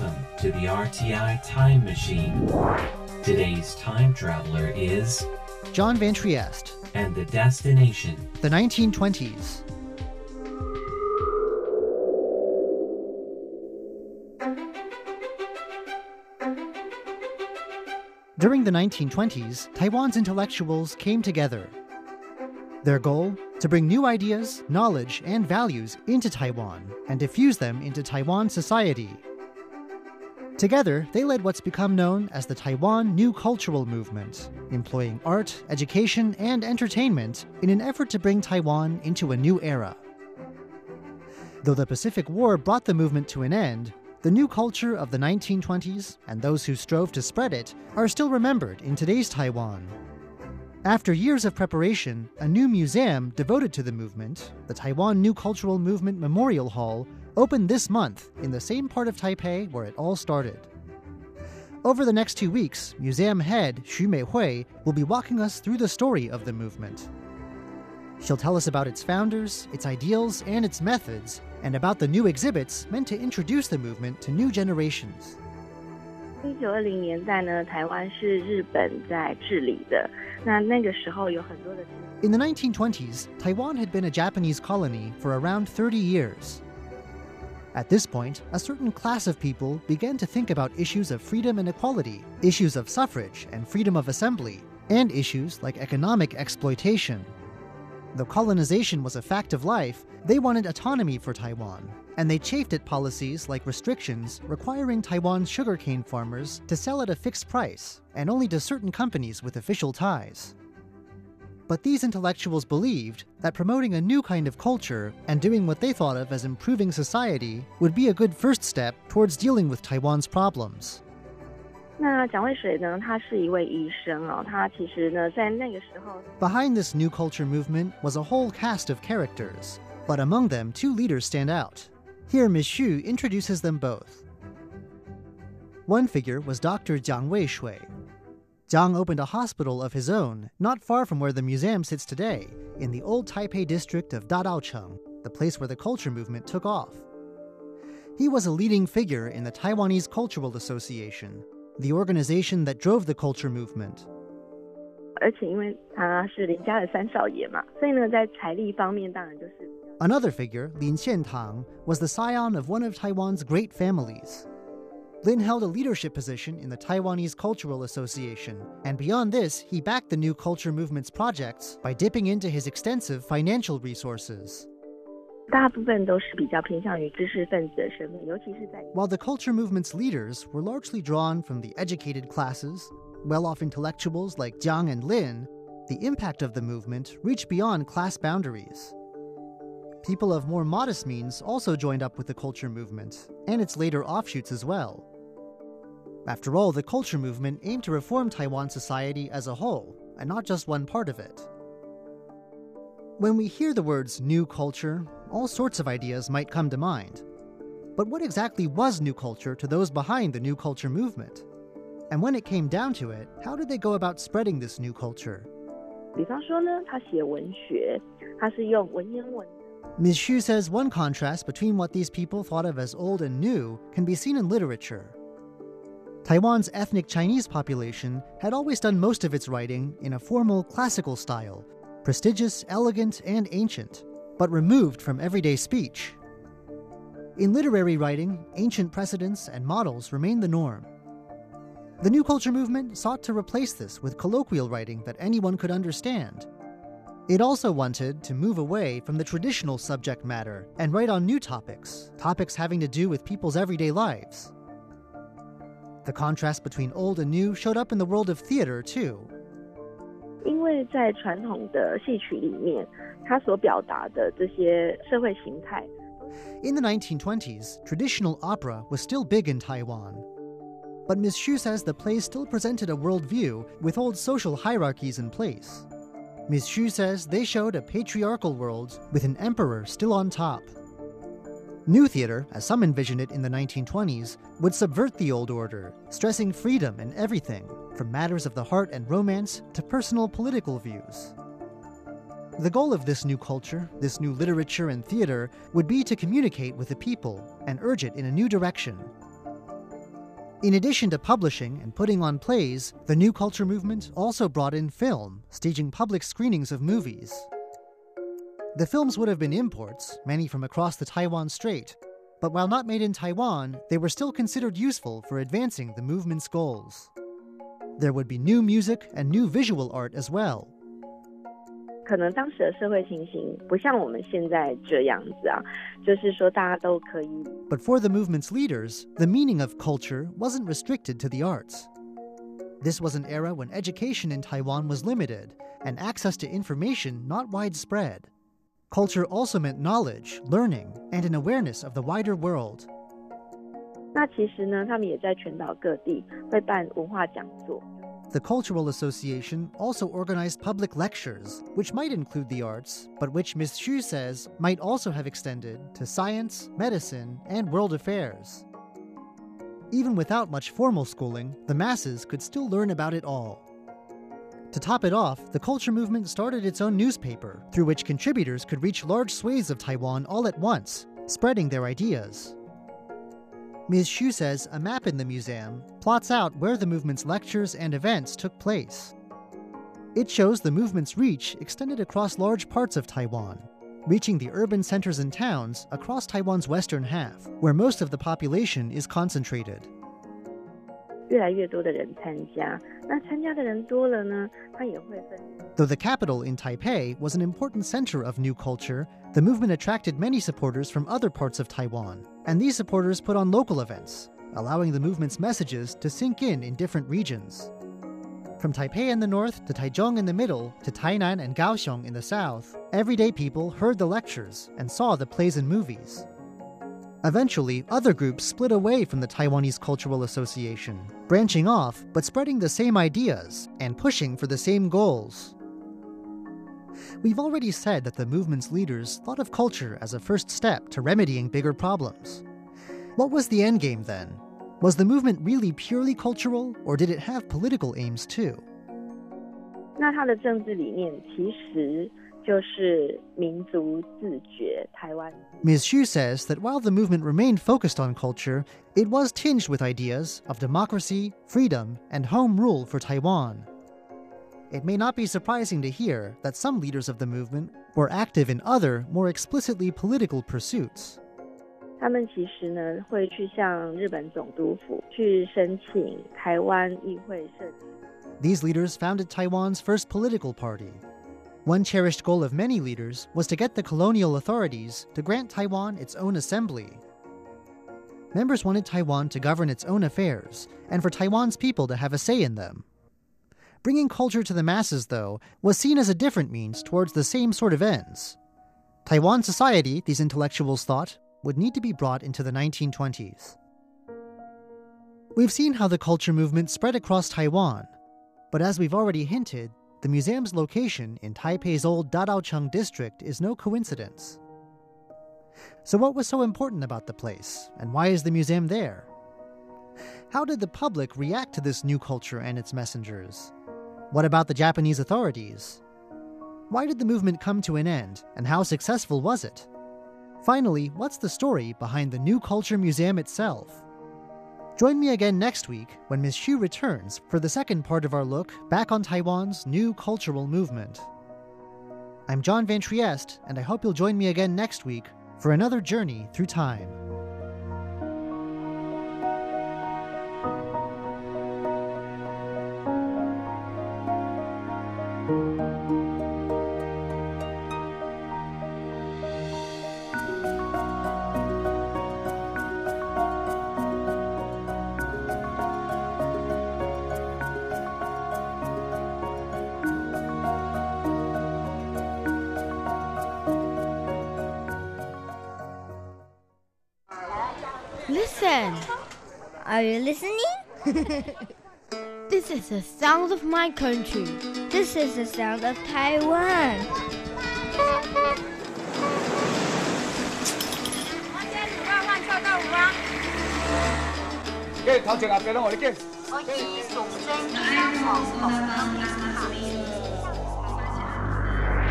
Welcome to the RTI Time Machine. Today's time traveler is, John Van Trieste, and the destination, the 1920s. During the 1920s, Taiwan's intellectuals came together. Their goal? To bring new ideas, knowledge, and values into Taiwan and diffuse them into Taiwan society. Together, they led what's become known as the Taiwan New Cultural Movement, employing art, education, and entertainment in an effort to bring Taiwan into a new era. Though the Pacific War brought the movement to an end, the new culture of the 1920s and those who strove to spread it are still remembered in today's Taiwan. After years of preparation, a new museum devoted to the movement, the Taiwan New Cultural Movement Memorial Hall, opened this month in the same part of Taipei where it all started. Over the next two weeks, museum head Xu Meihui will be walking us through the story of the movement. She'll tell us about its founders, its ideals, and its methods, and about the new exhibits meant to introduce the movement to new generations. 一九二零年代呢，台湾是日本在治理的。那那个时候有很多的。In the 1920s, Taiwan had been a Japanese colony for around 30 years. At this point, a certain class of people began to think about issues of freedom and equality, issues of suffrage and freedom of assembly, and issues like economic exploitation. Though colonization was a fact of life, they wanted autonomy for Taiwan, and they chafed at policies like restrictions requiring Taiwan's sugarcane farmers to sell at a fixed price and only to certain companies with official ties. But these intellectuals believed that promoting a new kind of culture and doing what they thought of as improving society would be a good first step towards dealing with Taiwan's problems. 那蒋渭水呢？他是一位医生哦。他其实呢，在那个时候，Behind this new culture movement was a whole cast of characters, but among them, two leaders stand out. Here, Ms. Xu introduces them both. One figure was Dr. Jiang Weishui. Jiang opened a hospital of his own, not far from where the museum sits today, in the old Taipei district of Dadaocheng, the place where the culture movement took off. He was a leading figure in the Taiwanese Cultural Association, the organization that drove the culture movement. Another figure, Lin Xiantang, was the scion of one of Taiwan's great families. Lin held a leadership position in the Taiwanese Cultural Association, and beyond this, he backed the new culture movement's projects by dipping into his extensive financial resources. While the culture movement's leaders were largely drawn from the educated classes, well off intellectuals like Jiang and Lin, the impact of the movement reached beyond class boundaries. People of more modest means also joined up with the culture movement, and its later offshoots as well. After all, the culture movement aimed to reform Taiwan society as a whole, and not just one part of it. When we hear the words new culture, all sorts of ideas might come to mind. But what exactly was new culture to those behind the new culture movement? And when it came down to it, how did they go about spreading this new culture? Ms. Xu says one contrast between what these people thought of as old and new can be seen in literature. Taiwan's ethnic Chinese population had always done most of its writing in a formal classical style, prestigious, elegant, and ancient, but removed from everyday speech. In literary writing, ancient precedents and models remain the norm. The New Culture movement sought to replace this with colloquial writing that anyone could understand. It also wanted to move away from the traditional subject matter and write on new topics, topics having to do with people's everyday lives. The contrast between old and new showed up in the world of theater, too. 因为在传统的戏曲里面，它所表达的这些社会形态。In the 1920s, traditional opera was still big in Taiwan. But Ms. Xu says the play still presented a worldview with old social hierarchies in place. Ms. Xu says they showed a patriarchal world with an emperor still on top. New theater, as some envisioned it in the 1920s, would subvert the old order, stressing freedom in everything, from matters of the heart and romance to personal political views. The goal of this new culture, this new literature and theater, would be to communicate with the people and urge it in a new direction. In addition to publishing and putting on plays, the New Culture movement also brought in film, staging public screenings of movies. The films would have been imports, many from across the Taiwan Strait, but while not made in Taiwan, they were still considered useful for advancing the movement's goals. There would be new music and new visual art as well, 可能当时的社会情形不像我们现在这样子啊，就是说大家都可以。But for the movement's leaders, the meaning of culture wasn't restricted to the arts. This was an era when education in Taiwan was limited and access to information not widespread. Culture also meant knowledge, learning, and an awareness of the wider world. 那其实呢，他们也在全岛各地会办文化讲座。the Cultural Association also organized public lectures, which might include the arts, but which Ms. Xu says might also have extended to science, medicine, and world affairs. Even without much formal schooling, the masses could still learn about it all. To top it off, the culture movement started its own newspaper, through which contributors could reach large swathes of Taiwan all at once, spreading their ideas. Ms. Xu says a map in the museum plots out where the movement's lectures and events took place. It shows the movement's reach extended across large parts of Taiwan, reaching the urban centers and towns across Taiwan's western half, where most of the population is concentrated. 越来越多的人参加，那参加的人多了呢，他也会分。Though the capital in Taipei was an important center of new culture, the movement attracted many supporters from other parts of Taiwan, and these supporters put on local events, allowing the movement's messages to sink in in different regions. From Taipei in the north to Taichung in the middle to Tainan and Kaohsiung in the south, everyday people heard the lectures and saw the plays and movies. Eventually, other groups split away from the Taiwanese Cultural Association, branching off but spreading the same ideas and pushing for the same goals. We've already said that the movement's leaders thought of culture as a first step to remedying bigger problems. What was the endgame then? Was the movement really purely cultural, or did it have political aims too? 那他的政治理念其实就是民族自觉台湾。 Ms. Xu says that while the movement remained focused on culture, it was tinged with ideas of democracy, freedom, and home rule for Taiwan. It may not be surprising to hear that some leaders of the movement were active in other, more explicitly political pursuits. 他们其实呢会去向日本总督府去申请台湾议会设置。These leaders founded Taiwan's first political party, one cherished goal of many leaders was to get the colonial authorities to grant Taiwan its own assembly. Members wanted Taiwan to govern its own affairs and for Taiwan's people to have a say in them. Bringing culture to the masses, though, was seen as a different means towards the same sort of ends. Taiwan society, these intellectuals thought, would need to be brought into the 1920s. We've seen how the culture movement spread across Taiwan, but as we've already hinted, the museum's location in Taipei's old Dadaocheng district is no coincidence. So, what was so important about the place, and why is the museum there? How did the public react to this new culture and its messengers? What about the Japanese authorities? Why did the movement come to an end, and how successful was it? Finally, what's the story behind the New Culture Museum itself? Join me again next week when Ms. Xu returns for the second part of our look back on Taiwan's new cultural movement. I'm John Van Trieste, and I hope you'll join me again next week for another journey through time. Listen. Are you listening? this is the sound of my country. This is the sound of Taiwan. Okay, 头前后边拢我咧见。我以总针相同，同样平时考虑。